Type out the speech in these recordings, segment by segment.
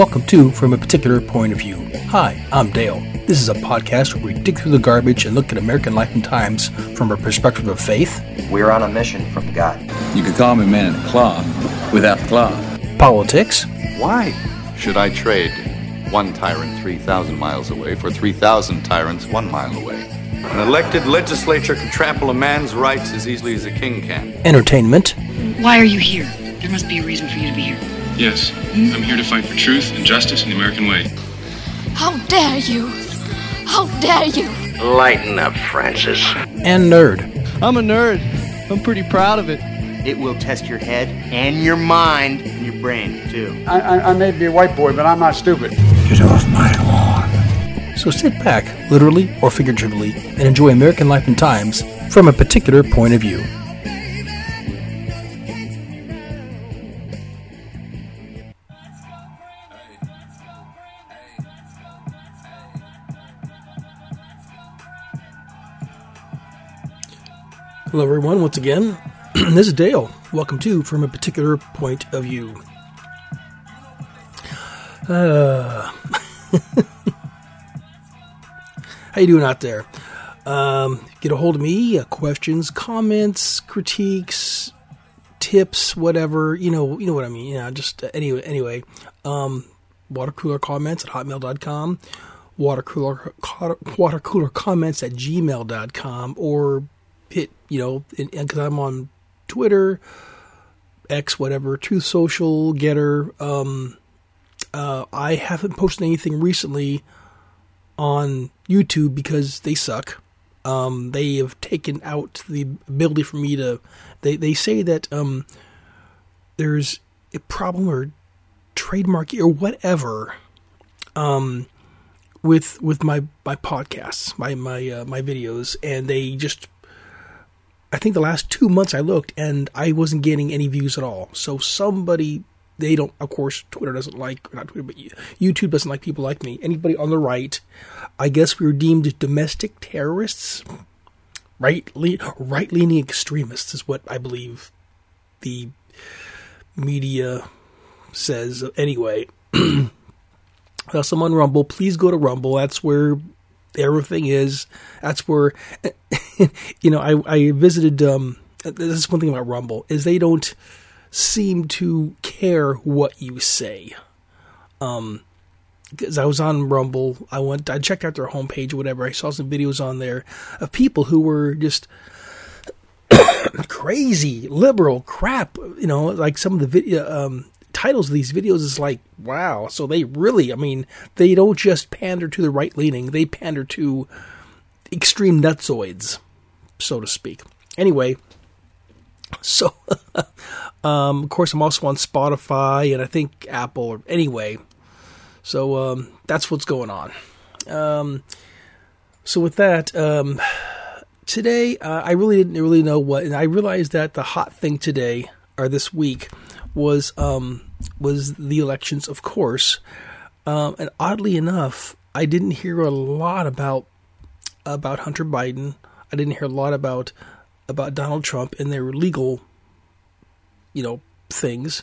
Welcome to From a Particular Point of View. Hi, I'm Dale. This is a podcast where we dig through the garbage and look at American life and times from a perspective of faith, We're on a mission from God. You could call me man in a cloth without the cloth. politics, Why should I trade one tyrant 3,000 miles away for 3,000 tyrants one mile away? An elected legislature can trample a man's rights as easily as a king can. entertainment, Why are you here? There must be a reason for you to be here. Yes, I'm here to fight for truth and justice in the American way. How dare you! How dare you! Lighten up, Francis. and nerd. I'm a nerd. I'm pretty proud of it. It will test your head and your mind and your brain, too. I, I, I may be a white boy, but I'm not stupid. Get off my lawn. So sit back, literally or figuratively, and enjoy American life and times from a particular point of view. Hello, everyone. Once again, this is Dale. Welcome to From a Particular Point of View. Uh, how you doing out there? Um, get a hold of me. Uh, questions, comments, critiques, tips, whatever. You know, you know what I mean. Yeah, just uh, anyway. Anyway, um, water cooler comments at hotmail.com, water cooler water cooler comments at gmail.com, or hit you know because I'm on Twitter, X, whatever, Truth Social, GETTR. Um, uh, I haven't posted anything recently on YouTube because they suck. Um, they have taken out the ability for me to. They they say that um, there's a problem or trademark or whatever um, with with my my podcasts, my my uh, my videos, and they just. I think the last two months I looked and I wasn't getting any views at all. So somebody they don't of course twitter doesn't like not twitter but youtube doesn't like people like me. Anybody on the right i guess we were deemed domestic terrorists right right leaning extremists is what i believe the media says. Anyway that's i'm on rumble please go to rumble. That's where everything is that's where you know i i visited um this is one thing about rumble is they don't seem to care what you say. Um, because I was on Rumble, I went, I checked out their homepage or whatever. I saw some videos on there of people who were just crazy liberal crap. You know, like some of the video um, titles of these videos is like, wow. So they really, I mean, they don't just pander to the right leaning; they pander to extreme nutsoids, so to speak. Anyway, so. Um, of course, I'm also on Spotify and I think Apple. Anyway, so um, that's what's going on. Um, so with that, um, today uh, I really didn't really know what, and I realized that the hot thing today or this week was um, was the elections, of course. Um, and oddly enough, I didn't hear a lot about about Hunter Biden. I didn't hear a lot about about Donald Trump and their legal you know things.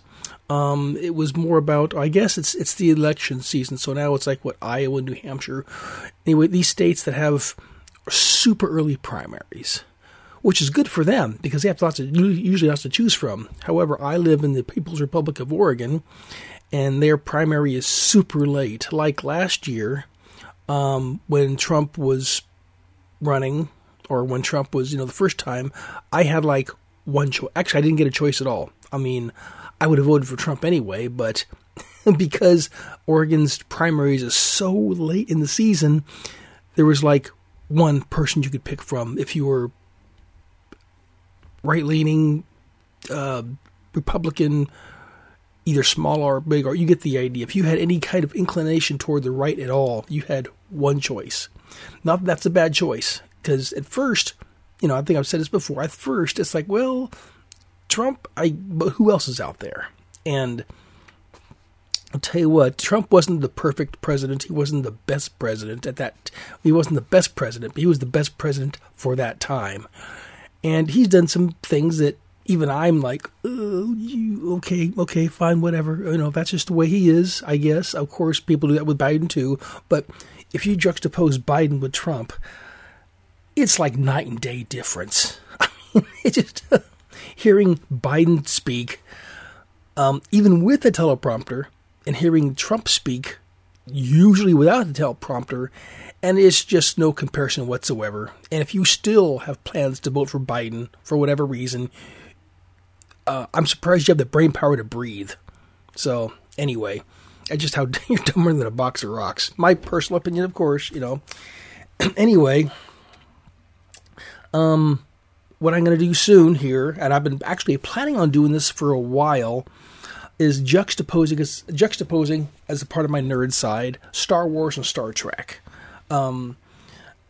Um, it was more about I guess it's it's the election season, so now it's like what Iowa, New Hampshire, anyway these states that have super early primaries, which is good for them because they have lots of usually lots to choose from. However, I live in the People's Republic of Oregon, and their primary is super late. Like last year, um, when Trump was running, or when Trump was you know the first time, I had like one choice. Actually, I didn't get a choice at all. I mean, I would have voted for Trump anyway, but because Oregon's primaries is so late in the season, there was like one person you could pick from if you were right leaning, uh, Republican, either small or big, or you get the idea. If you had any kind of inclination toward the right at all, you had one choice. Not that that's a bad choice, because at first, you know, I think I've said this before. At first, it's like, well, Trump, I but who else is out there? And I'll tell you what, Trump wasn't the perfect president. He wasn't the best president at that. He wasn't the best president, but he was the best president for that time. And he's done some things that even I'm like, oh, you, okay, okay, fine, whatever. You know, that's just the way he is, I guess. Of course, people do that with Biden too. But if you juxtapose Biden with Trump, it's like night and day difference. I mean, it just hearing Biden speak, um, even with a teleprompter, and hearing Trump speak, usually without a teleprompter, and it's just no comparison whatsoever. And if you still have plans to vote for Biden for whatever reason, uh, I'm surprised you have the brain power to breathe. So anyway, that's just how you're dumber than a box of rocks. My personal opinion, of course, you know. anyway, um, what I'm going to do soon here, and I've been actually planning on doing this for a while, is juxtaposing juxtaposing as a part of my nerd side Star Wars and Star Trek. Um,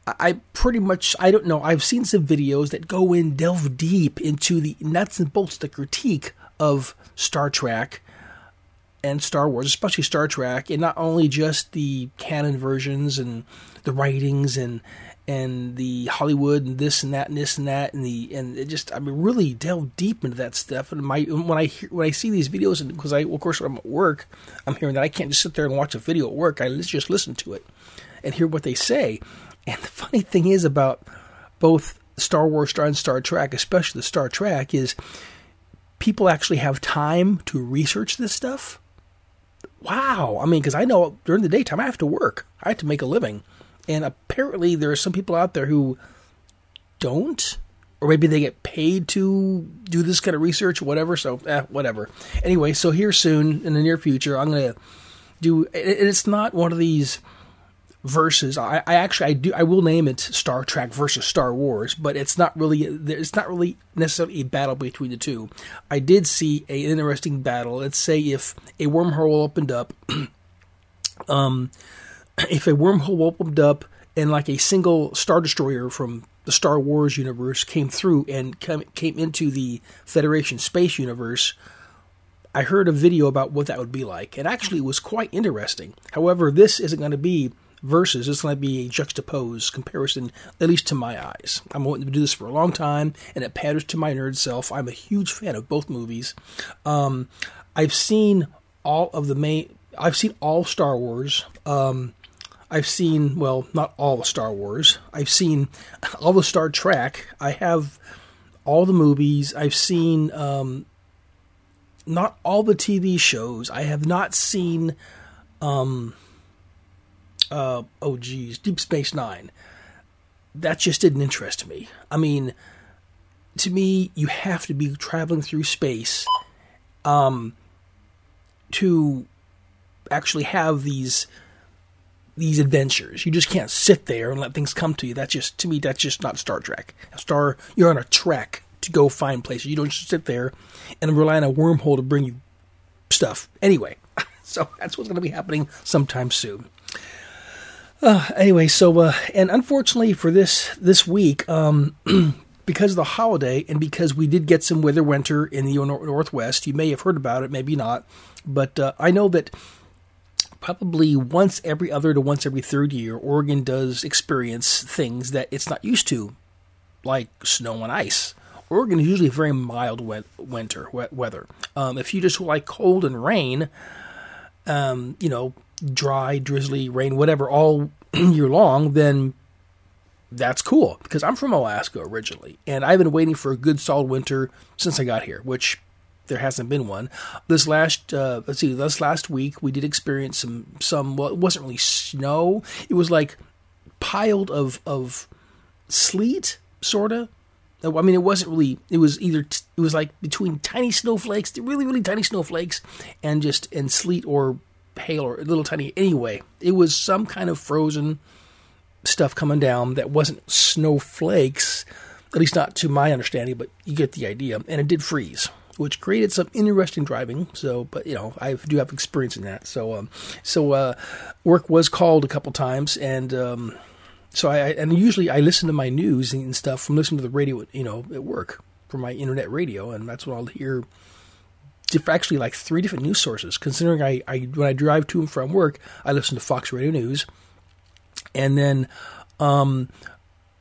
I pretty much I don't know. I've seen some videos that go in delve deep into the nuts and bolts, the critique of Star Trek and Star Wars, especially Star Trek, and not only just the canon versions and the writings and and the Hollywood and this and that and this and that and the and it just I mean really delve deep into that stuff. And my when I hear, when I see these videos and because I of course I'm at work, I'm hearing that I can't just sit there and watch a video at work. I just listen to it and hear what they say. And the funny thing is about both Star Wars and Star Trek, especially the Star Trek, is people actually have time to research this stuff. Wow. I mean, because I know during the daytime I have to work, I have to make a living. And apparently there are some people out there who don't, or maybe they get paid to do this kind of research whatever. So, eh, whatever. Anyway, so here soon in the near future, I'm going to do, And it's not one of these versus I, I, actually I do I will name it Star Trek versus Star Wars, but it's not really it's not really necessarily a battle between the two. I did see an interesting battle. Let's say if a wormhole opened up, um, if a wormhole opened up and like a single star destroyer from the Star Wars universe came through and come, came into the Federation space universe. I heard a video about what that would be like, and actually was quite interesting. However, this isn't going to be versus it's going to be a juxtaposed comparison, at least to my eyes. I'm wanting to do this for a long time, and it panders to my nerd self. I'm a huge fan of both movies. Um, I've seen all of the main. I've seen all Star Wars. Um, I've seen well, not all the Star Wars. I've seen all the Star Trek. I have all the movies. I've seen um, not all the TV shows. I have not seen. Um, uh, oh geez, Deep Space Nine. That just didn't interest me. I mean, to me, you have to be traveling through space um, to actually have these these adventures. You just can't sit there and let things come to you. That's just to me, that's just not Star Trek. Star, you're on a trek to go find places. You don't just sit there and rely on a wormhole to bring you stuff. Anyway, so that's what's going to be happening sometime soon. Uh, anyway, so uh, and unfortunately for this this week, um, because of the holiday and because we did get some weather winter in the northwest, you may have heard about it, maybe not, but uh, I know that probably once every other to once every third year, Oregon does experience things that it's not used to, like snow and ice. Oregon is usually very mild wet winter wet weather. Um, if you just like cold and rain, um, you know, dry, drizzly rain, whatever, all year long, then that's cool because I'm from Alaska originally, and I've been waiting for a good solid winter since I got here, which there hasn't been one. This last, uh, let's see, this last week we did experience some, some. Well, it wasn't really snow. It was like piled of of sleet, sorta. I mean, it wasn't really. It was either. T- it was like between tiny snowflakes, really, really tiny snowflakes, and just and sleet or hail or little tiny. Anyway, it was some kind of frozen stuff coming down that wasn't snowflakes, at least not to my understanding, but you get the idea. And it did freeze, which created some interesting driving. So, but you know, I do have experience in that. So, um, so uh, work was called a couple times, and um, so I and usually I listen to my news and stuff from listening to the radio, you know, at work for my internet radio, and that's what I'll hear actually like three different news sources. Considering I, I when I drive to and from work, I listen to Fox Radio News, and then um,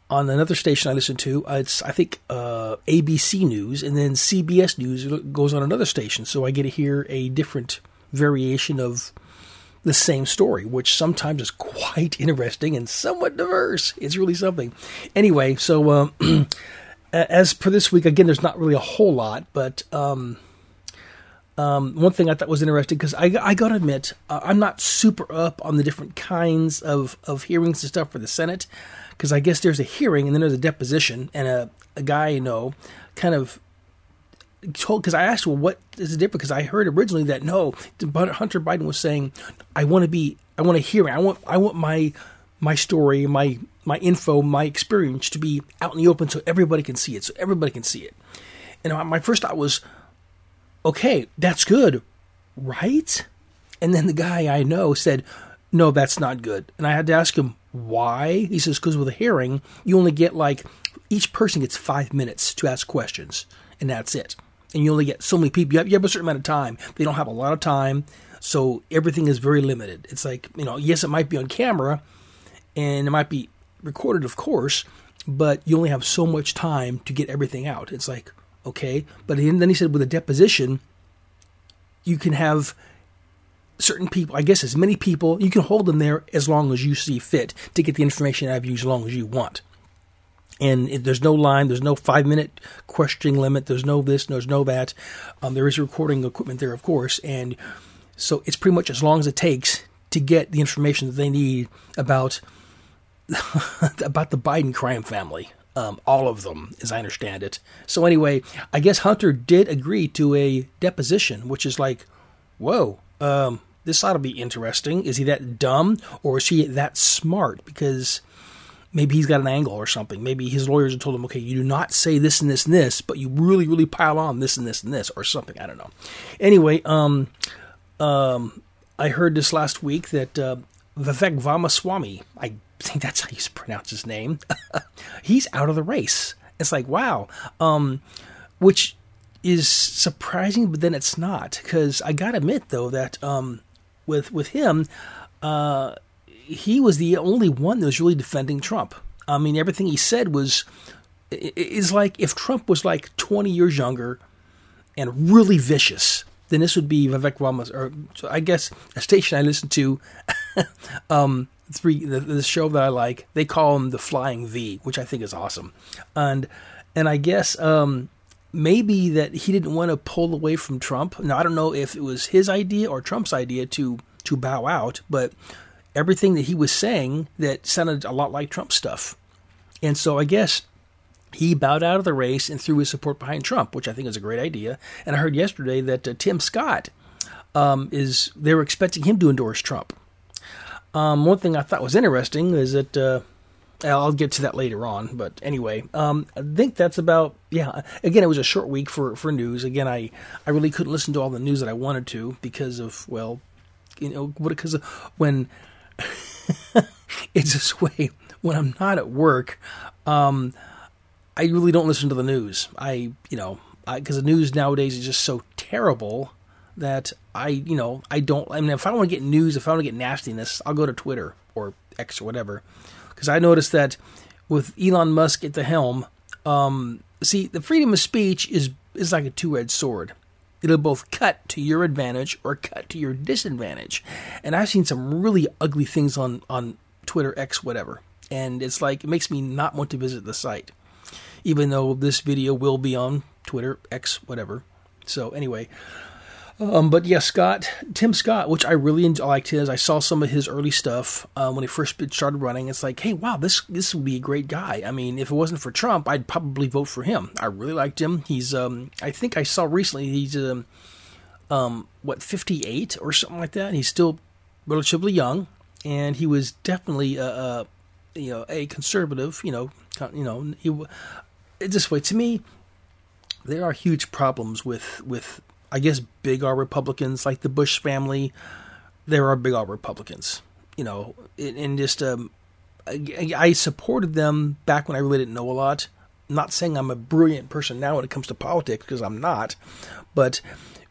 on another station I listen to. Uh, it's I think uh, ABC News, and then CBS News goes on another station. So I get to hear a different variation of the same story, which sometimes is quite interesting and somewhat diverse. It's really something. Anyway, so um, as for this week, again, there's not really a whole lot, but. Um, um, one thing I thought was interesting because I, I got to admit uh, I'm not super up on the different kinds of, of hearings and stuff for the Senate because I guess there's a hearing and then there's a deposition and a, a guy you know kind of told because I asked well what is the difference because I heard originally that no Hunter Biden was saying I want to be I want to hear I want I want my my story my my info my experience to be out in the open so everybody can see it so everybody can see it and my first thought was okay, that's good, right? And then the guy I know said, no, that's not good. And I had to ask him why. He says, because with a hearing, you only get like, each person gets five minutes to ask questions, and that's it. And you only get so many people. You have, you have a certain amount of time. They don't have a lot of time, so everything is very limited. It's like, you know, yes, it might be on camera, and it might be recorded, of course, but you only have so much time to get everything out. It's like, okay? But then he said with a deposition, you can have certain people, I guess as many people, you can hold them there as long as you see fit to get the information out of you as long as you want. And it, there's no line, there's no five minute questioning limit, there's no this, there's no that. Um, there is recording equipment there, of course, and so it's pretty much as long as it takes to get the information that they need about about the Biden crime family. Um, all of them, as I understand it. So anyway, I guess Hunter did agree to a deposition, which is like, whoa, um, this ought to be interesting. Is he that dumb or is he that smart? Because maybe he's got an angle or something. Maybe his lawyers have told him, okay, you do not say this and this and this, but you really, really pile on this and this and this or something. I don't know. Anyway, um, um, I heard this last week that uh, Vivek Ramaswamy, I I think that's how you pronounce his name. he's out of the race. It's like wow, um, which is surprising, but then it's not because I gotta admit though that um, with with him, uh, he was the only one that was really defending Trump. I mean, everything he said was is like if Trump was like twenty years younger and really vicious, then this would be Vivek Ramas, or I guess a station I listen to. um, three the, the, show that I like. They call him the Flying V, which I think is awesome, and and I guess um, maybe that he didn't want to pull away from Trump. Now I don't know if it was his idea or Trump's idea to to bow out, but everything that he was saying that sounded a lot like Trump stuff, and so I guess he bowed out of the race and threw his support behind Trump, which I think is a great idea. And I heard yesterday that uh, Tim Scott um, is they were expecting him to endorse Trump. Um, one thing I thought was interesting is that uh, I'll get to that later on, but anyway, um, I think that's about yeah. Again, it was a short week for for news. Again, I I really couldn't listen to all the news that I wanted to because of well, you know, because when it's this way when I'm not at work. Um, I really don't listen to the news. I you know because the news nowadays is just so terrible that I, you know, I don't. I mean, if I want to get news, if I want to get nastiness, I'll go to Twitter or X or whatever. Because I noticed that with Elon Musk at the helm, um, see, the freedom of speech is is like a two edged sword. It'll both cut to your advantage or cut to your disadvantage. And I've seen some really ugly things on on Twitter, X, whatever. And it's like it makes me not want to visit the site, even though this video will be on Twitter, X, whatever. So anyway, um, but yeah, Scott, Tim Scott, which I really liked his. I saw some of his early stuff uh, when he first started running. It's like, hey, wow, this this would be a great guy. I mean, if it wasn't for Trump, I'd probably vote for him. I really liked him. He's, um, I think I saw recently he's, um, um, what, 58 or something like that. He's still relatively young, and he was definitely a, a you know a conservative. You know, you know, he. This way, to me, there are huge problems with with I guess big R Republicans like the Bush family. There are big R Republicans, you know, and just um, I, I supported them back when I really didn't know a lot. I'm not saying I'm a brilliant person now when it comes to politics because I'm not, but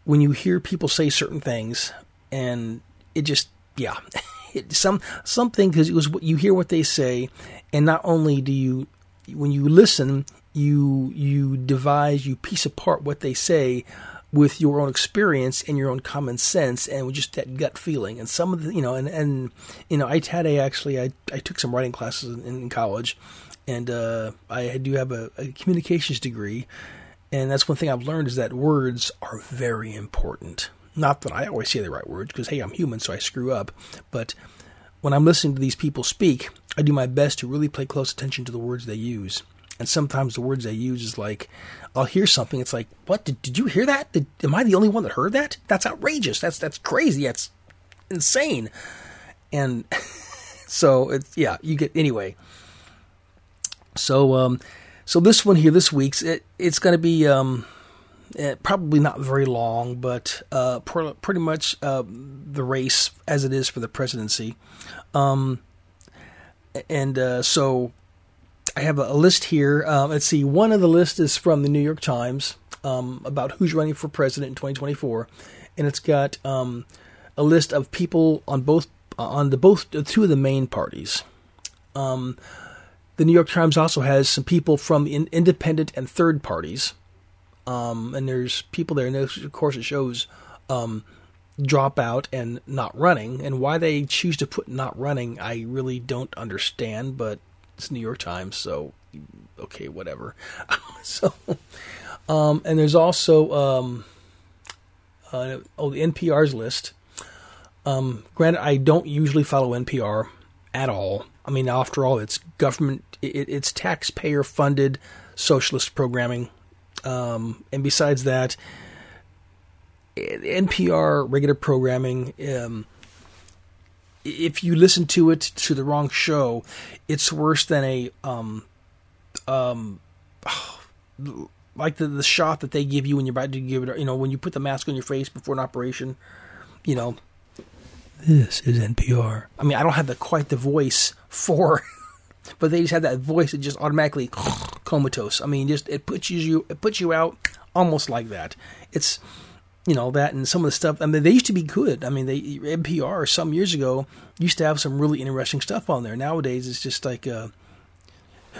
when you hear people say certain things and it just yeah, it, some something because it was what you hear what they say, and not only do you when you listen, you you devise, you piece apart what they say with your own experience and your own common sense and with just that gut feeling. And some of the, you know, and, and you know, I had a actually, I, I took some writing classes in, in college and uh, I do have a, a communications degree. And that's one thing I've learned is that words are very important. Not that I always say the right words because, hey, I'm human, so I screw up. But when I'm listening to these people speak, I do my best to really pay close attention to the words they use. And sometimes the words they use is like, I'll hear something. It's like, what? Did, did you hear that? Did, am I the only one that heard that? That's outrageous. That's that's crazy. That's insane. And so it's yeah. You get anyway. So um, so this one here, this week's it, it's going to be um, eh, probably not very long, but uh, pr- pretty much uh, the race as it is for the presidency. Um, and uh, so I have a, list here. Uh, let's see. One of the list is from the New York Times um, about who's running for president in 2024, and it's got um, a list of people on both on the both two of the main parties. Um, the New York Times also has some people from in, independent and third parties, um, and there's people there. And of course, it shows um, drop out and not running, and why they choose to put not running, I really don't understand. But it's New York Times, so okay, whatever. so, um, and there's also um, uh, oh the NPR's list. Um, granted, I don't usually follow NPR at all. I mean, after all, it's government, it, it's taxpayer funded socialist programming. Um, and besides that, NPR regular programming um, if you listen to it to the wrong show, it's worse than a um um like the the shot that they give you when you're about to give it. You know, when you put the mask on your face before an operation. You know, this is NPR. I mean, I don't have the quite the voice for, but they just have that voice that just automatically comatose. I mean, just it puts you it puts you out almost like that. It's you know that and some of the stuff. I mean, they used to be good. I mean, they NPR some years ago used to have some really interesting stuff on there. Nowadays, it's just like, uh,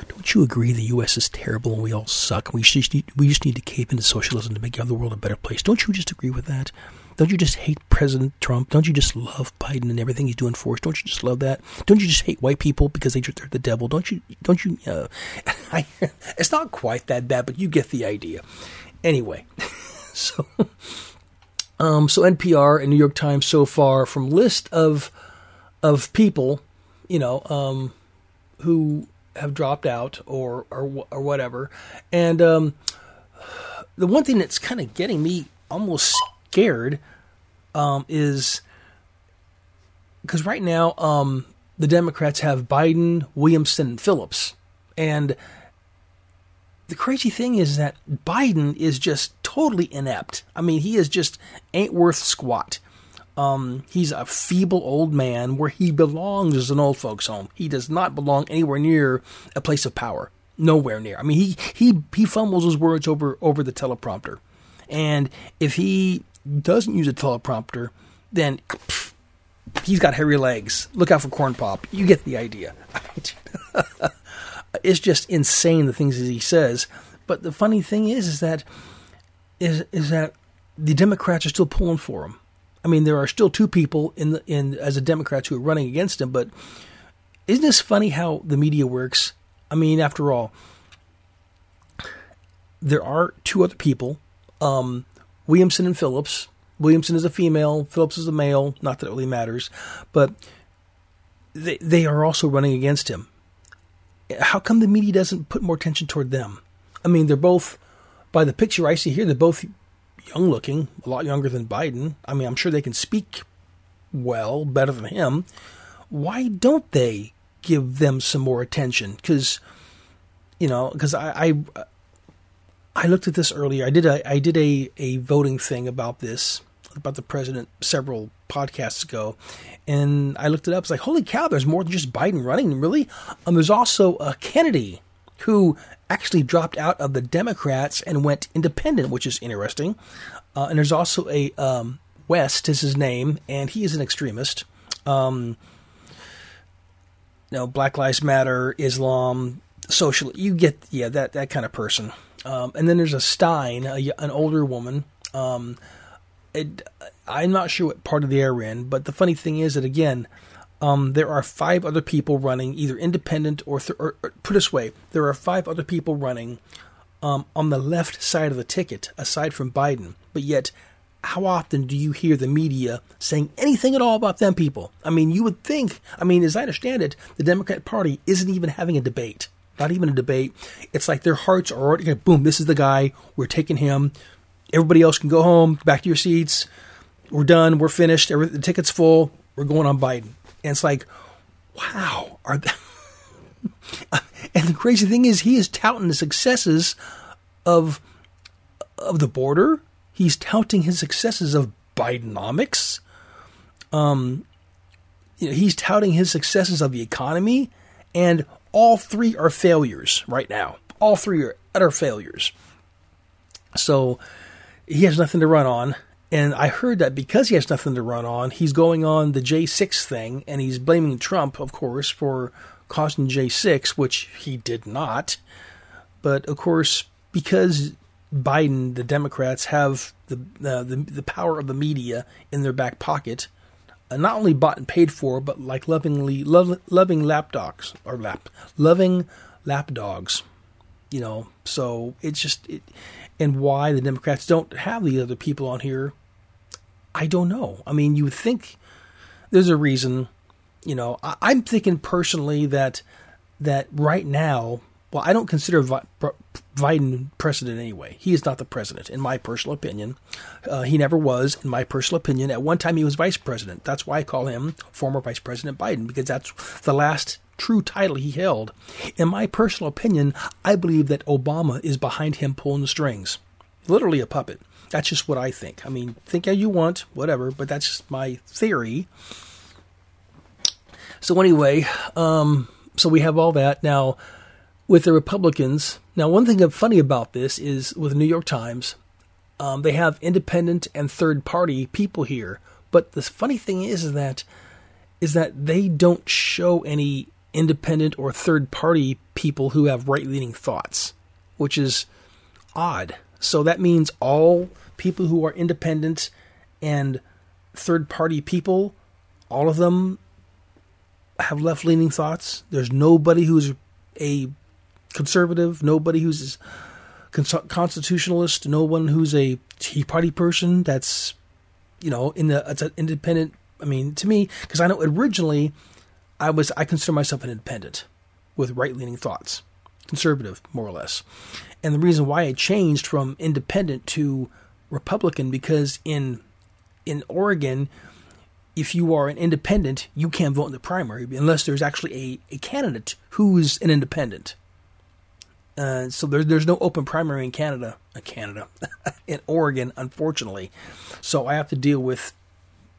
don't you agree the U.S. is terrible and we all suck? We just need, we just need to cave into socialism to make the world a better place. Don't you just agree with that? Don't you just hate President Trump? Don't you just love Biden and everything he's doing for us? Don't you just love that? Don't you just hate white people because they, they're the devil? Don't you? Don't you? Uh, I, it's not quite that bad, but you get the idea. Anyway, so um, so NPR and New York Times so far from list of of people, you know, um, who have dropped out or or, or whatever, and um, the one thing that's kind of getting me almost scared um, is because right now um, the Democrats have Biden, Williamson, and Phillips, and the crazy thing is that Biden is just totally inept. I mean, he is just ain't worth squat. Um, he's a feeble old man where he belongs is an old folks' home. He does not belong anywhere near a place of power. Nowhere near. I mean, he he he fumbles his words over over the teleprompter, and if he doesn't use a teleprompter, then pff, he's got hairy legs. Look out for corn pop. You get the idea. it's just insane the things that he says. But the funny thing is, is that is is that the Democrats are still pulling for him. I mean, there are still two people in the in as a Democrats who are running against him. But isn't this funny how the media works? I mean, after all, there are two other people, um, Williamson and Phillips. Williamson is a female, Phillips is a male. Not that it really matters, but they they are also running against him. How come the media doesn't put more attention toward them? I mean, they're both by the picture I see here, they're both young looking, a lot younger than Biden. I mean, I'm sure they can speak well, better than him. Why don't they give them some more attention? Because, you know, because I, I, I looked at this earlier. I did a I did a, a voting thing about this about the president several podcasts ago, and I looked it up. It's like, holy cow, there's more than just Biden running. Really, um, there's also a Kennedy who actually dropped out of the Democrats and went independent, which is interesting. Uh, and there's also a um, West is his name, and he is an extremist. Um, you know, Black Lives Matter, Islam, social. You get yeah that that kind of person. Um, and then there's a Stein, a, an older woman. Um, it, I'm not sure what part of the air in, but the funny thing is that again, um, there are five other people running, either independent or, th- or, or, put this way, there are five other people running um, on the left side of the ticket, aside from Biden. But yet, how often do you hear the media saying anything at all about them people? I mean, you would think, I mean, as I understand it, the Democrat Party isn't even having a debate. Not even a debate. It's like their hearts are already, boom, this is the guy, we're taking him. Everybody else can go home, back to your seats. We're done, we're finished, the ticket's full, we're going on Biden. And it's like, wow, are they. and the crazy thing is, he is touting the successes of of the border, He's touting his successes of Bidenomics. Um, you know, he's touting his successes of the economy, and all three are failures right now. All three are utter failures. So he has nothing to run on. And I heard that because he has nothing to run on, he's going on the J6 thing, and he's blaming Trump, of course, for causing J6, which he did not. But of course, because Biden, the Democrats have the uh, the, the power of the media in their back pocket, uh, not only bought and paid for, but like lovingly love, loving lapdogs or lap loving lapdogs, you know. So it's just it, and why the Democrats don't have the other people on here, I don't know. I mean, you think there's a reason, you know. I, I'm thinking personally that that right now well, I don't consider Biden president anyway. He is not the president, in my personal opinion. Uh, he never was, in my personal opinion. At one time, he was vice president. That's why I call him former Vice President Biden, because that's the last true title he held. In my personal opinion, I believe that Obama is behind him pulling the strings. Literally a puppet. That's just what I think. I mean, think how you want, whatever, but that's just my theory. So, anyway, um, so we have all that. Now, with the Republicans. Now, one thing that's funny about this is with the New York Times, um, they have independent and third party people here. But the funny thing is, is that is that they don't show any independent or third party people who have right leaning thoughts, which is odd. So that means all people who are independent and third party people, all of them have left leaning thoughts. There's nobody who's a conservative, nobody who's a constitutionalist, no one who's a Tea Party person. That's you know in the it's an independent. I mean, to me, because I know originally I was I consider myself an independent with right leaning thoughts, conservative more or less, and the reason why I changed from independent to Republican because in in Oregon if you are an independent, you can't vote in the primary unless there's actually a, a candidate who's an independent. Uh, so there's there's no open primary in Canada, uh, Canada, in Oregon, unfortunately. So I have to deal with,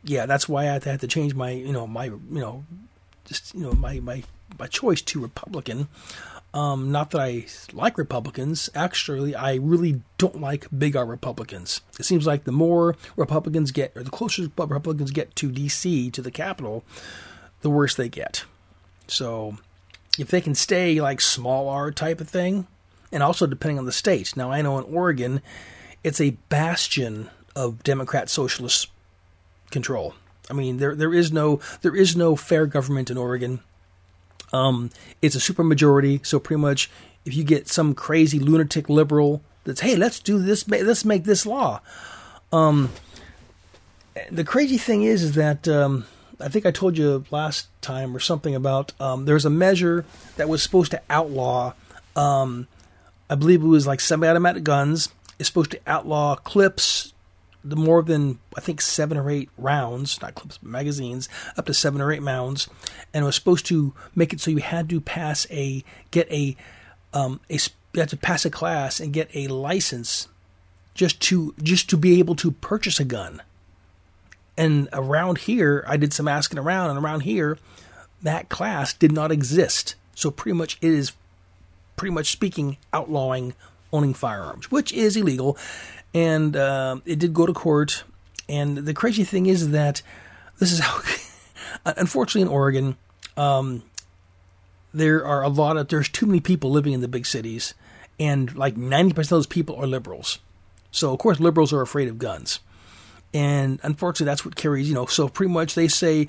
yeah, that's why I have to, have to change my, you know, my, you know, just you know my my my choice to Republican. Um, not that I like Republicans. Actually, I really don't like big R Republicans. It seems like the more Republicans get, or the closer Republicans get to D.C. to the Capitol, the worse they get. So if they can stay like small R type of thing, and also depending on the state. Now, I know in Oregon, it's a bastion of Democrat socialist control. I mean, there there is no there is no fair government in Oregon. Um, it's a supermajority, so pretty much if you get some crazy lunatic liberal that's hey, let's do this, let's make this law. Um, the crazy thing is, is that um, I think I told you last time or something about um, there's a measure that was supposed to outlaw, um, I believe it was like semi-automatic guns. It's supposed to outlaw clips, the more than I think seven or eight rounds, not clips, magazines, up to seven or eight rounds, and it was supposed to make it so you had to pass a get a um, a you had to pass a class and get a license just to just to be able to purchase a gun. And around here, I did some asking around, and around here, that class did not exist. So pretty much it is, pretty much speaking, outlawing owning firearms, which is illegal. And uh, it did go to court. And the crazy thing is that this is how, unfortunately, in Oregon, um, there are a lot of there's too many people living in the big cities, and like ninety percent of those people are liberals. So of course liberals are afraid of guns, and unfortunately that's what carries. You know, so pretty much they say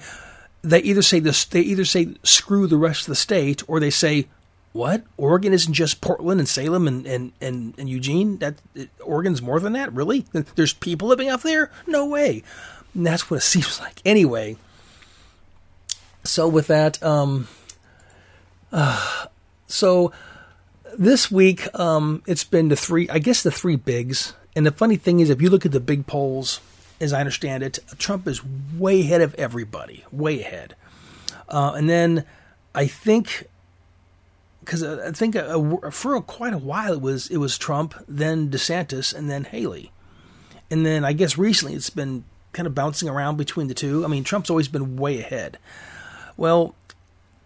they either say this they either say screw the rest of the state, or they say what Oregon isn't just Portland and Salem and and and, and Eugene. That Oregon's more than that. Really, there's people living up there. No way. And that's what it seems like. Anyway, so with that, um, uh, so this week, um, it's been the three, I guess the three bigs. And the funny thing is, if you look at the big polls, as I understand it, Trump is way ahead of everybody, way ahead. Uh, and then I think, because I think uh, for quite a while it was it was Trump, then DeSantis, and then Haley, and then I guess recently it's been kind of bouncing around between the two. I mean, Trump's always been way ahead. Well,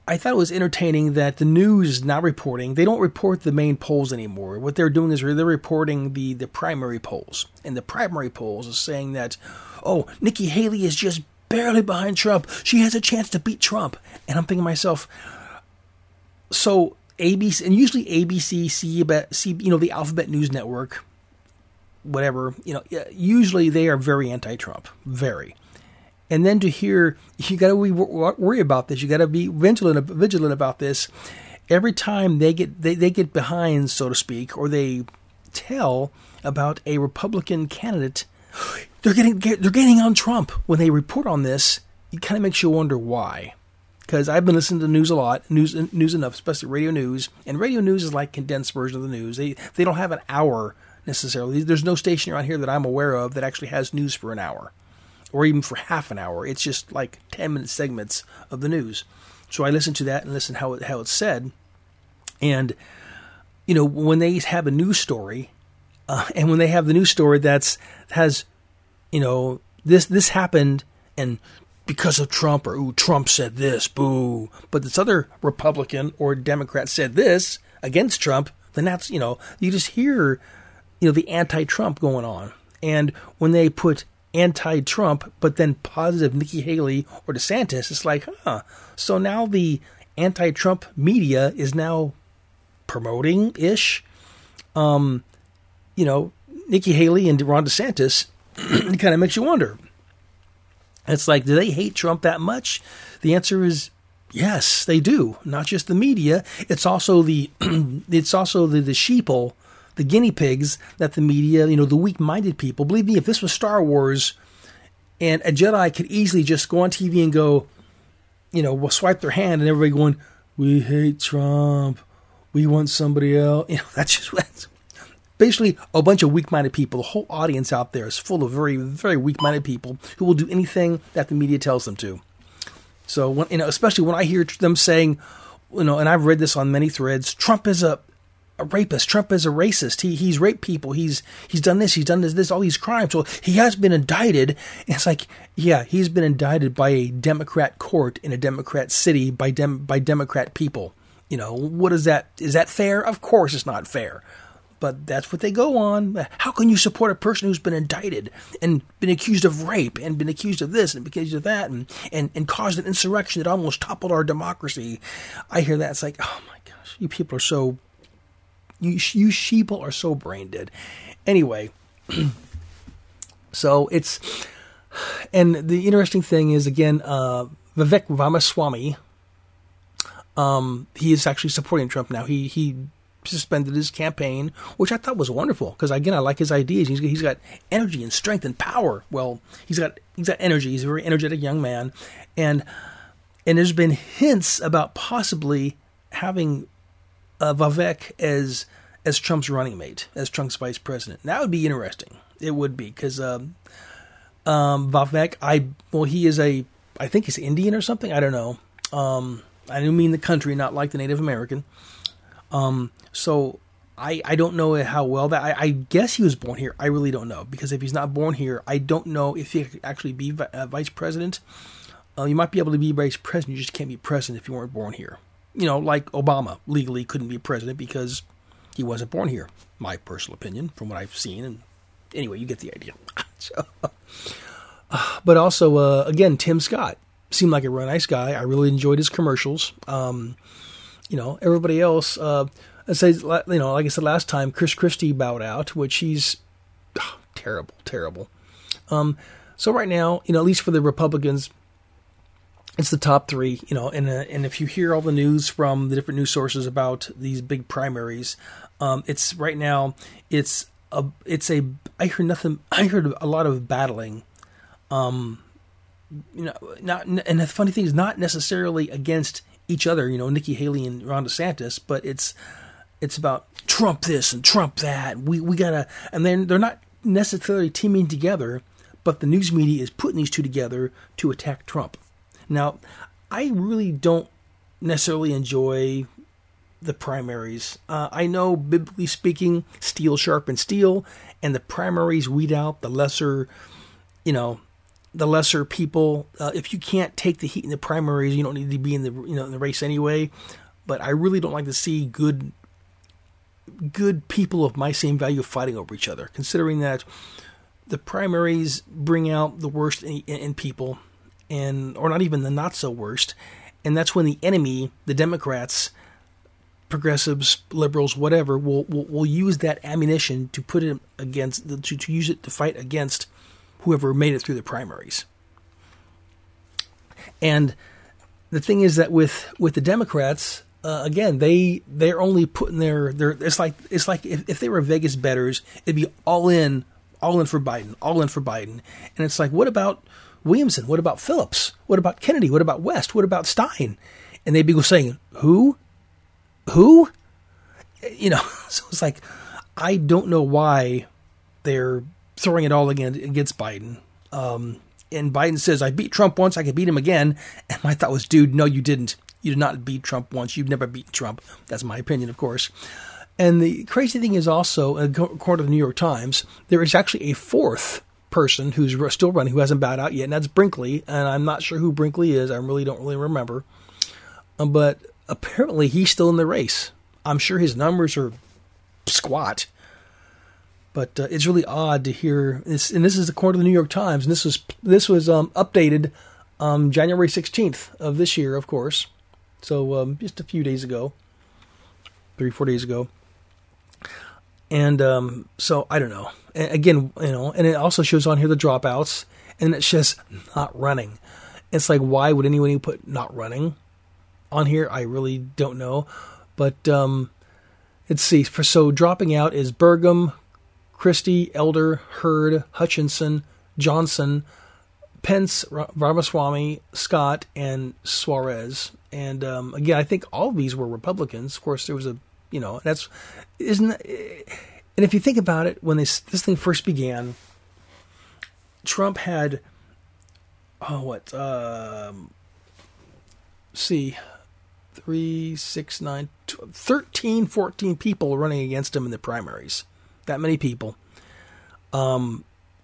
I thought it was entertaining that the news is not reporting. They don't report the main polls anymore. What they're doing is they're reporting the, the primary polls. And the primary polls is saying that, oh, Nikki Haley is just barely behind Trump. She has a chance to beat Trump. And I'm thinking to myself, so ABC, and usually ABC, C, you know, the Alphabet News Network, whatever, you know, usually they are very anti Trump. Very and then to hear you got to worry about this. You got to be vigilant vigilant about this. Every time they get they, they get behind, so to speak, or they tell about a Republican candidate, they're getting they're getting on Trump when they report on this. It kind of makes you wonder why. Because I've been listening to news a lot, news news enough, especially radio news, and radio news is like condensed version of the news. They they don't have an hour necessarily. There's no station around here that I'm aware of that actually has news for an hour or even for half an hour. It's just like 10 minute segments of the news. So I listen to that and listen how it, how it's said. And, you know, when they have a news story, uh, and when they have the news story that's has, you know, this this happened and because of Trump or ooh Trump said this, boo. But this other Republican or Democrat said this against Trump, then that's you know you just hear, you know, the anti-Trump going on. And when they put anti-Trump, but then positive Nikki Haley or DeSantis, it's like, huh. So now the anti-Trump media is now promoting ish, um, you know, Nikki Haley and Ron DeSantis. it kind of makes you wonder. It's like, do they hate Trump that much? The answer is yes, they do. Not just the media. It's also the it's also the the sheeple the guinea pigs that the media, you know, the weak minded people, believe me, if this was Star Wars and a Jedi could easily just go on TV and go, you know, well swipe their hand and everybody going, we hate Trump. We want somebody else. You know, that's just that's basically a bunch of weak-minded people. The whole audience out there is full of very, very weak-minded people who will do anything that the media tells them to. So, when, you know, especially when I hear them saying, you know, and I've read this on many threads, Trump is a a rapist. Trump is a racist. He he's raped people. He's he's done this. He's done this. This all these crimes. So he has been indicted. And it's like, yeah, he's been indicted by a Democrat court in a Democrat city by dem by Democrat people. You know what is that? Is that fair? Of course, it's not fair. But that's what they go on. How can you support a person who's been indicted and been accused of rape and been accused of this and accused of that and, and, and caused an insurrection that almost toppled our democracy? I hear that. It's like, oh my gosh, you people are so you, you sheeple are so brain dead. Anyway, so it's, and the interesting thing is again, uh, Vivek Ramaswamy, um, he is actually supporting Trump now. He he suspended his campaign, which I thought was wonderful because again I like his ideas. He's he's got energy and strength and power. Well, he's got he's got energy. He's a very energetic young man, and and there's been hints about possibly having uh, Vivek as as Trump's running mate, as Trump's vice president. That would be interesting. It would be because um, um, Vivek, I well, he is a, I think he's Indian or something. I don't know. Um, I do mean the country, not like the Native American. Um, so I I don't know how well that. I, I, guess he was born here. I really don't know because if he's not born here, I don't know if he could actually be uh, vice president. Uh, you might be able to be vice president. You just can't be president if you weren't born here you know, like Obama legally couldn't be president because he wasn't born here. My personal opinion, from what I've seen, and anyway, you get the idea. so, uh, but also, uh, again, Tim Scott seemed like a really nice guy. I really enjoyed his commercials. Um, you know, everybody else. Uh, I say, you know, like I said last time, Chris Christie bowed out, which he's oh, terrible, terrible. Um, so right now, you know, at least for the Republicans, it's the top three, you know, and uh, and if you hear all the news from the different news sources about these big primaries, um, it's right now it's a it's a I heard nothing I heard a lot of battling, um, you know, not and the funny thing is not necessarily against each other, you know, Nikki Haley and Ron DeSantis, but it's it's about Trump this and Trump that. We we gotta, and then they're not necessarily teaming together, but the news media is putting these two together to attack Trump. Now, I really don't necessarily enjoy the primaries. Uh, I know, biblically speaking, steel sharpens steel, and the primaries weed out the lesser, you know, the lesser people. Uh, if you can't take the heat in the primaries, you don't need to be in the you know in the race anyway. But I really don't like to see good good people of my same value fighting over each other. Considering that the primaries bring out the worst in, in people and or not even the not so worst, and that's when the enemy, the Democrats, progressives, liberals, whatever, will will, will use that ammunition to put it against to, to use it to fight against whoever made it through the primaries. And the thing is that with with the Democrats, uh, again, they they're only putting their their. It's like it's like if, if they were Vegas betters, it'd be all in, all in for Biden, all in for Biden, and it's like, what about Williamson? What about Phillips? What about Kennedy? What about West? What about Stein? And they'd be saying, who? Who? You know, so it's like, I don't know why they're throwing it all again against Biden. Um, and Biden says, I beat Trump once, I can beat him again. And my thought was, dude, no, you didn't. You did not beat Trump once. You've never beaten Trump. That's my opinion, of course. And the crazy thing is also, according to the New York Times, there is actually a fourth person who's still running who hasn't bowed out yet, and that's Brinkley. And I'm not sure who Brinkley is. I really don't really remember. Um, but apparently he's still in the race. I'm sure his numbers are squat. But uh, it's really odd to hear this, and this is the according to the New York Times. And this was this was um, updated um, January 16th of this year, of course. So um, just a few days ago, three four days ago. And um, so I don't know. again, you know, and it also shows on here the dropouts, and it's just not running. It's like, why would anyone put not running on here? I really don't know. But um, let's see. For so dropping out is Burgum, Christie, Elder, Hurd, Hutchinson, Johnson, Pence, Ramaswamy, Scott, and Suarez. And um, again, I think all of these were Republicans. Of course, there was a you know that's isn't and if you think about it when this this thing first began trump had oh what um see three six nine 13 14 people running against him in the primaries that many people um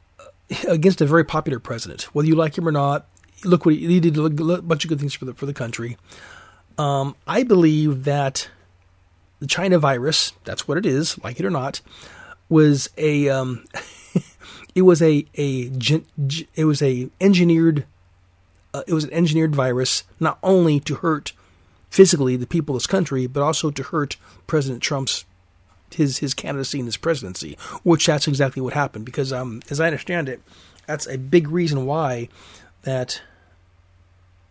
against a very popular president. Whether you like him or not look what he, he did a bunch of good things for the for the country. Um, I believe that the China virus, that's what it is, like it or not, was a um, it was a a it was a engineered uh, it was an engineered virus not only to hurt physically the people of this country but also to hurt President Trump's his his candidacy and his presidency, which that's exactly what happened because um as I understand it, that's a big reason why that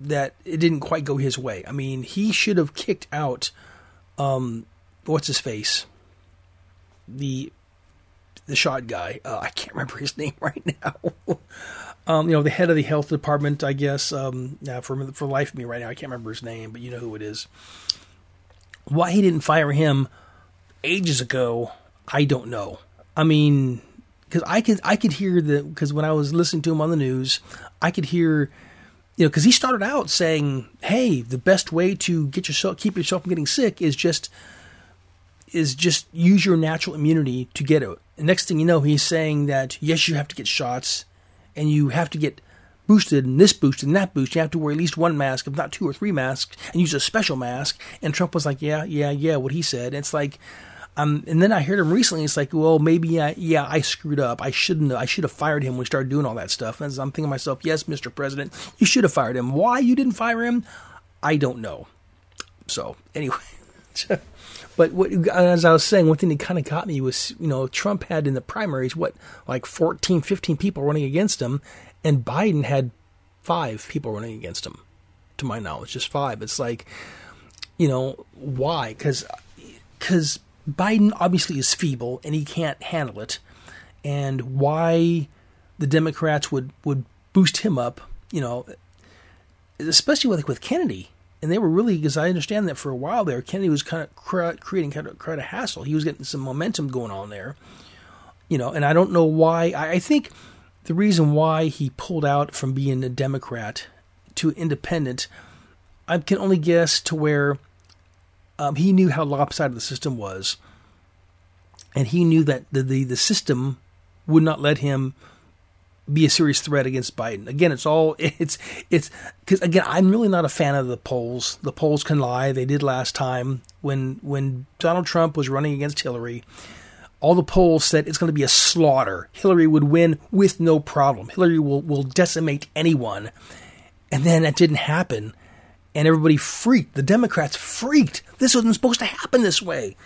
that it didn't quite go his way. I mean, he should have kicked out um what's his face, the the shot guy. Uh, I can't remember his name right now. um, you know, the head of the health department, I guess. Um, for for life of me right now, I can't remember his name, but you know who it is. Why he didn't fire him ages ago, I don't know. I mean, because I could I could hear the because when I was listening to him on the news, I could hear you know, because he started out saying, "Hey, the best way to get yourself keep yourself from getting sick is just is just use your natural immunity to get it. And next thing you know, he's saying that yes, you have to get shots, and you have to get boosted and this boost and that boost. You have to wear at least one mask, if not two or three masks, and use a special mask. And Trump was like, yeah, yeah, yeah, what he said. And it's like, um, and then I heard him recently. It's like, well, maybe, I, yeah, I screwed up. I shouldn't. I should have fired him when we started doing all that stuff. And I'm thinking to myself, yes, Mr. President, you should have fired him. Why you didn't fire him, I don't know. So anyway, but what, as I was saying, one thing that kind of caught me was, you know, Trump had in the primaries, what, like 14, 15 people running against him, and Biden had five people running against him, to my knowledge, just five. It's like, you know, why? Because because Biden obviously is feeble and he can't handle it, and why the Democrats would would boost him up, you know, especially with with Kennedy. And they were really, because I understand that for a while there, Kennedy was kind of creating kind of quite a hassle. He was getting some momentum going on there, you know. And I don't know why. I, I think the reason why he pulled out from being a Democrat to independent, I can only guess to where um, he knew how lopsided the system was, and he knew that the, the the system would not let him be a serious threat against Biden. Again, it's all it's it's because again, I'm really not a fan of the polls. The polls can lie. They did last time when when Donald Trump was running against Hillary. All the polls said it's going to be a slaughter. Hillary would win with no problem. Hillary will will decimate anyone, and then that didn't happen, and everybody freaked. The Democrats freaked. This wasn't supposed to happen this way.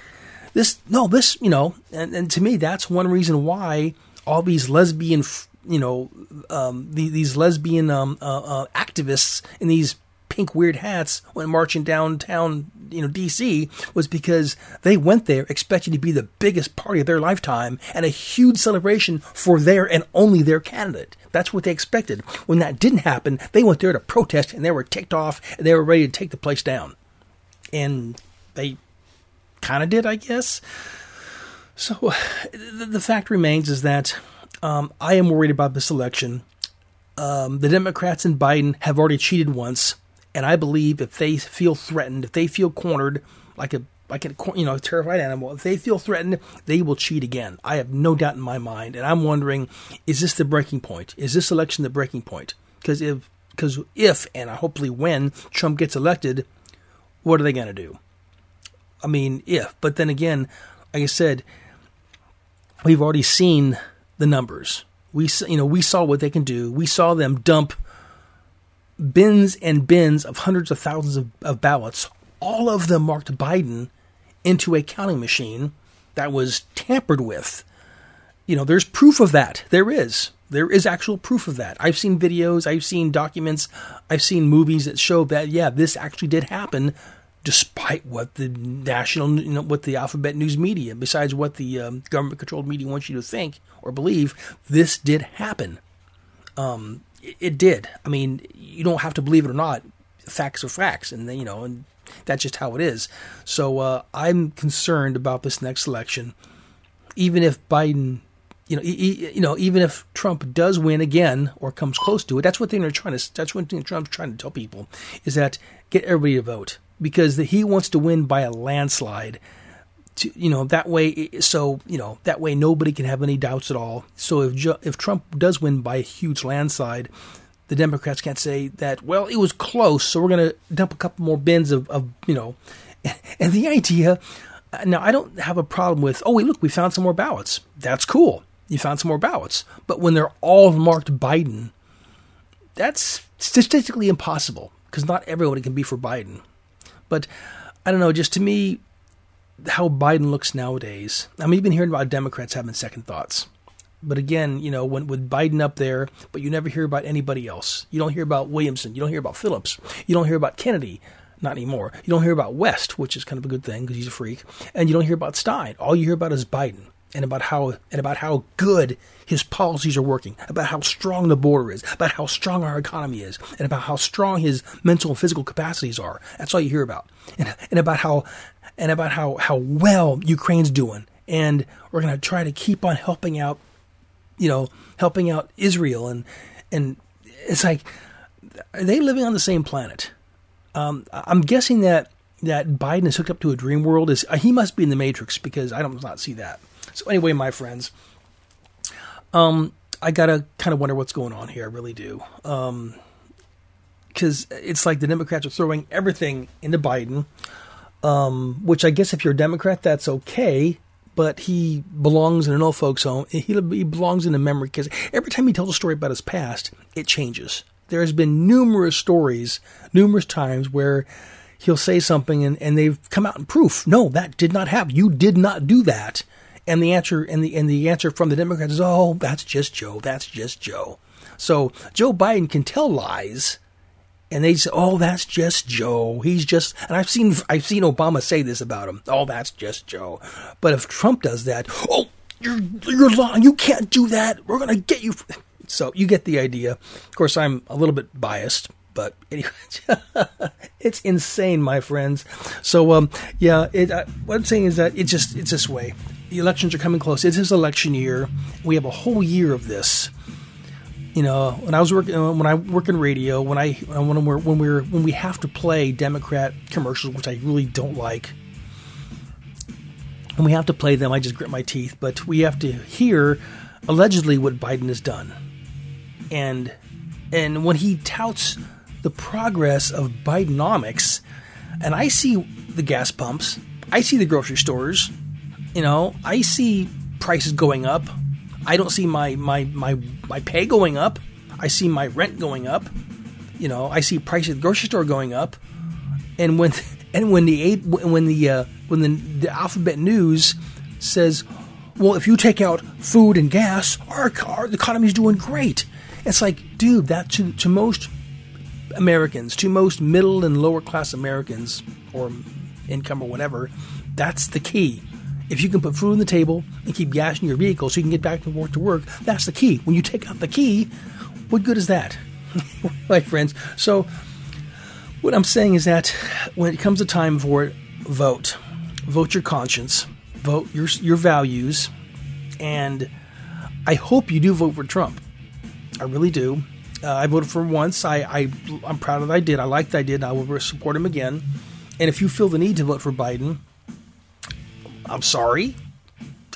This no, this you know, and, and to me, that's one reason why all these lesbian you know um, the, these lesbian um, uh, uh, activists in these pink weird hats when marching downtown you know DC was because they went there expecting to be the biggest party of their lifetime and a huge celebration for their and only their candidate. That's what they expected. When that didn't happen, they went there to protest and they were ticked off and they were ready to take the place down. And they kind of did, I guess. So the fact remains is that um, I am worried about this election. Um, the Democrats and Biden have already cheated once, and I believe if they feel threatened, if they feel cornered like a like a you know terrified animal, if they feel threatened, they will cheat again. I have no doubt in my mind, and I'm wondering, is this the breaking point? Is this election the breaking point? Because if because if and hopefully when Trump gets elected, what are they going to do? I mean, if, but then again, like I said, we've already seen the numbers. We you know we saw what they can do. We saw them dump bins and bins of hundreds of thousands of, of ballots, all of them marked Biden, into a counting machine that was tampered with. You know, there's proof of that. There is. There is actual proof of that. I've seen videos, I've seen documents, I've seen movies that show that yeah, this actually did happen despite what the national, you know, what the alphabet news media, besides what the um, government controlled media wants you to think or believe, this did happen. Um, it, did. I mean, you don't have to believe it or not. Facts are facts, and you know, and that's just how it is. So uh, I'm concerned about this next election, even if Biden. You know, you know, even if Trump does win again or comes close to it, that's what they're trying to. That's what Trump's trying to tell people is that get everybody to vote because the, he wants to win by a landslide. To, you know that way, so you know that way nobody can have any doubts at all. So if if Trump does win by a huge landslide, the Democrats can't say that. Well, it was close, so we're going to dump a couple more bins of, of you know. And the idea, uh, now I don't have a problem with. Oh, wait, look, we found some more ballots. That's cool. You found some more ballots, but when they're all marked Biden, that's statistically impossible because not everybody can be for Biden. But I don't know, just to me, how Biden looks nowadays. I mean, you've been hearing about Democrats having second thoughts. But again, you know, when with Biden up there, but you never hear about anybody else. You don't hear about Williamson. You don't hear about Phillips. You don't hear about Kennedy. Not anymore. You don't hear about West, which is kind of a good thing because he's a freak. And you don't hear about Stein. All you hear about is Biden and about how and about how good his policies are working, about how strong the border is, about how strong our economy is, and about how strong his mental and physical capacities are. That's all you hear about, and, and about how and about how how well Ukraine's doing, and we're going to try to keep on helping out, you know, helping out Israel, and and it's like, are they living on the same planet? Um, I'm guessing that that Biden is hooked up to a dream world. Is he must be in the Matrix because I don't not see that. So anyway, my friends, um, I gotta kind of wonder what's going on here. I really do. Um, because it's like the Democrats are throwing everything into Biden, um, which I guess if you're a Democrat, that's okay. But he belongs in an old folks' home. He, he belongs in a memory because every time he tells a story about his past, it changes. There has been numerous stories, numerous times where he'll say something and, and they've come out in proof. No, that did not happen. You did not do that. And the answer and the and the answer from the Democrats is, oh, that's just Joe. That's just Joe. So Joe Biden can tell lies, and they say, oh, that's just Joe. He's just. And I've seen I've seen Obama say this about him. Oh, that's just Joe. But if Trump does that, oh, you're you're lying. You can't do that. We're gonna get you. So you get the idea. Of course, I'm a little bit biased, but anyway, it's insane, my friends. So um, yeah, it, uh, what I'm saying is that it just it's this way. The elections are coming close. It is election year. We have a whole year of this. You know, when I was working, uh, when I work in radio, when I when we're when we're when we have to play Democrat commercials, which I really don't like, and we have to play them, I just grit my teeth. But we have to hear allegedly what Biden has done, and and when he touts the progress of Bidenomics, and I see the gas pumps, I see the grocery stores, you know, I see prices going up. I don't see my my my my pay going up. I see my rent going up. You know, I see prices at the grocery store going up. And when and when the when the uh, when the, the Alphabet News says, "Well, if you take out food and gas, our, our the doing great," it's like, dude, that to to most Americans, to most middle and lower class Americans or income or whatever, that's the key. If you can put food on the table and keep gas in your vehicle so you can get back and work to work, that's the key. When you take out the key, what good is that? My friends. So, what I'm saying is that when it comes to time for it, vote. Vote your conscience, vote your, your values, and I hope you do vote for Trump. I really do. Uh, I voted for him once. I, I I'm proud that I did. I like that I did. I will support him again. And if you feel the need to vote for Biden, I'm sorry.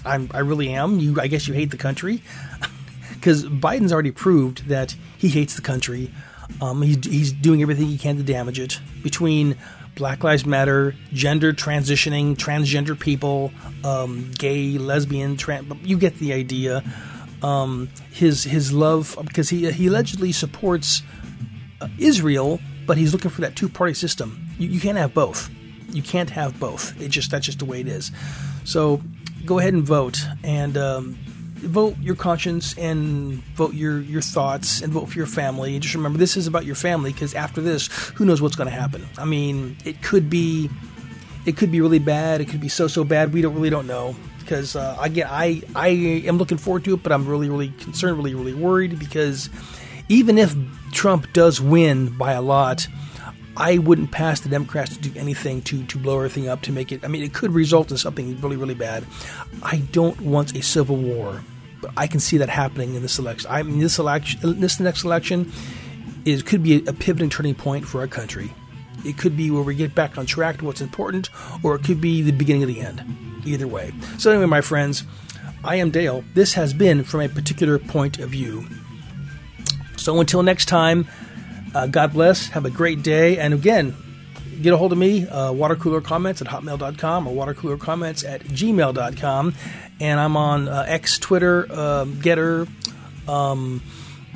I'm, I really am. You, I guess you hate the country because Biden's already proved that he hates the country. Um, he's, he's doing everything he can to damage it between Black Lives Matter, gender transitioning, transgender people, um, gay, lesbian, trans. You get the idea. Um, his his love because he he allegedly supports uh, Israel, but he's looking for that two party system. You, you can't have both. You can't have both. It just that's just the way it is. So go ahead and vote and um, vote your conscience and vote your your thoughts and vote for your family. And just remember, this is about your family because after this, who knows what's going to happen? I mean, it could be it could be really bad. It could be so so bad. We don't really don't know because uh, again, I I am looking forward to it, but I'm really really concerned, really really worried because even if Trump does win by a lot I wouldn't pass the Democrats to do anything to, to blow everything up to make it. I mean, it could result in something really, really bad. I don't want a civil war, but I can see that happening in this election. I mean, this election, this next election, is could be a, pivoting turning point for our country. It could be where we get back on track to what's important, or it could be the beginning of the end. Either way. So, anyway, my friends, I am Dale. This has been from a particular point of view. So, until next time. Uh, God bless. Have a great day. And again, get a hold of me, uh, watercoolercomments at hotmail.com or watercoolercomments at gmail.com. And I'm on uh, X, Twitter, uh, GETTR, um,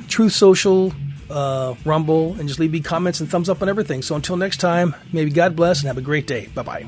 Truth Social, uh, Rumble, and just leave me comments and thumbs up on everything. So until next time, maybe God bless and have a great day. Bye bye.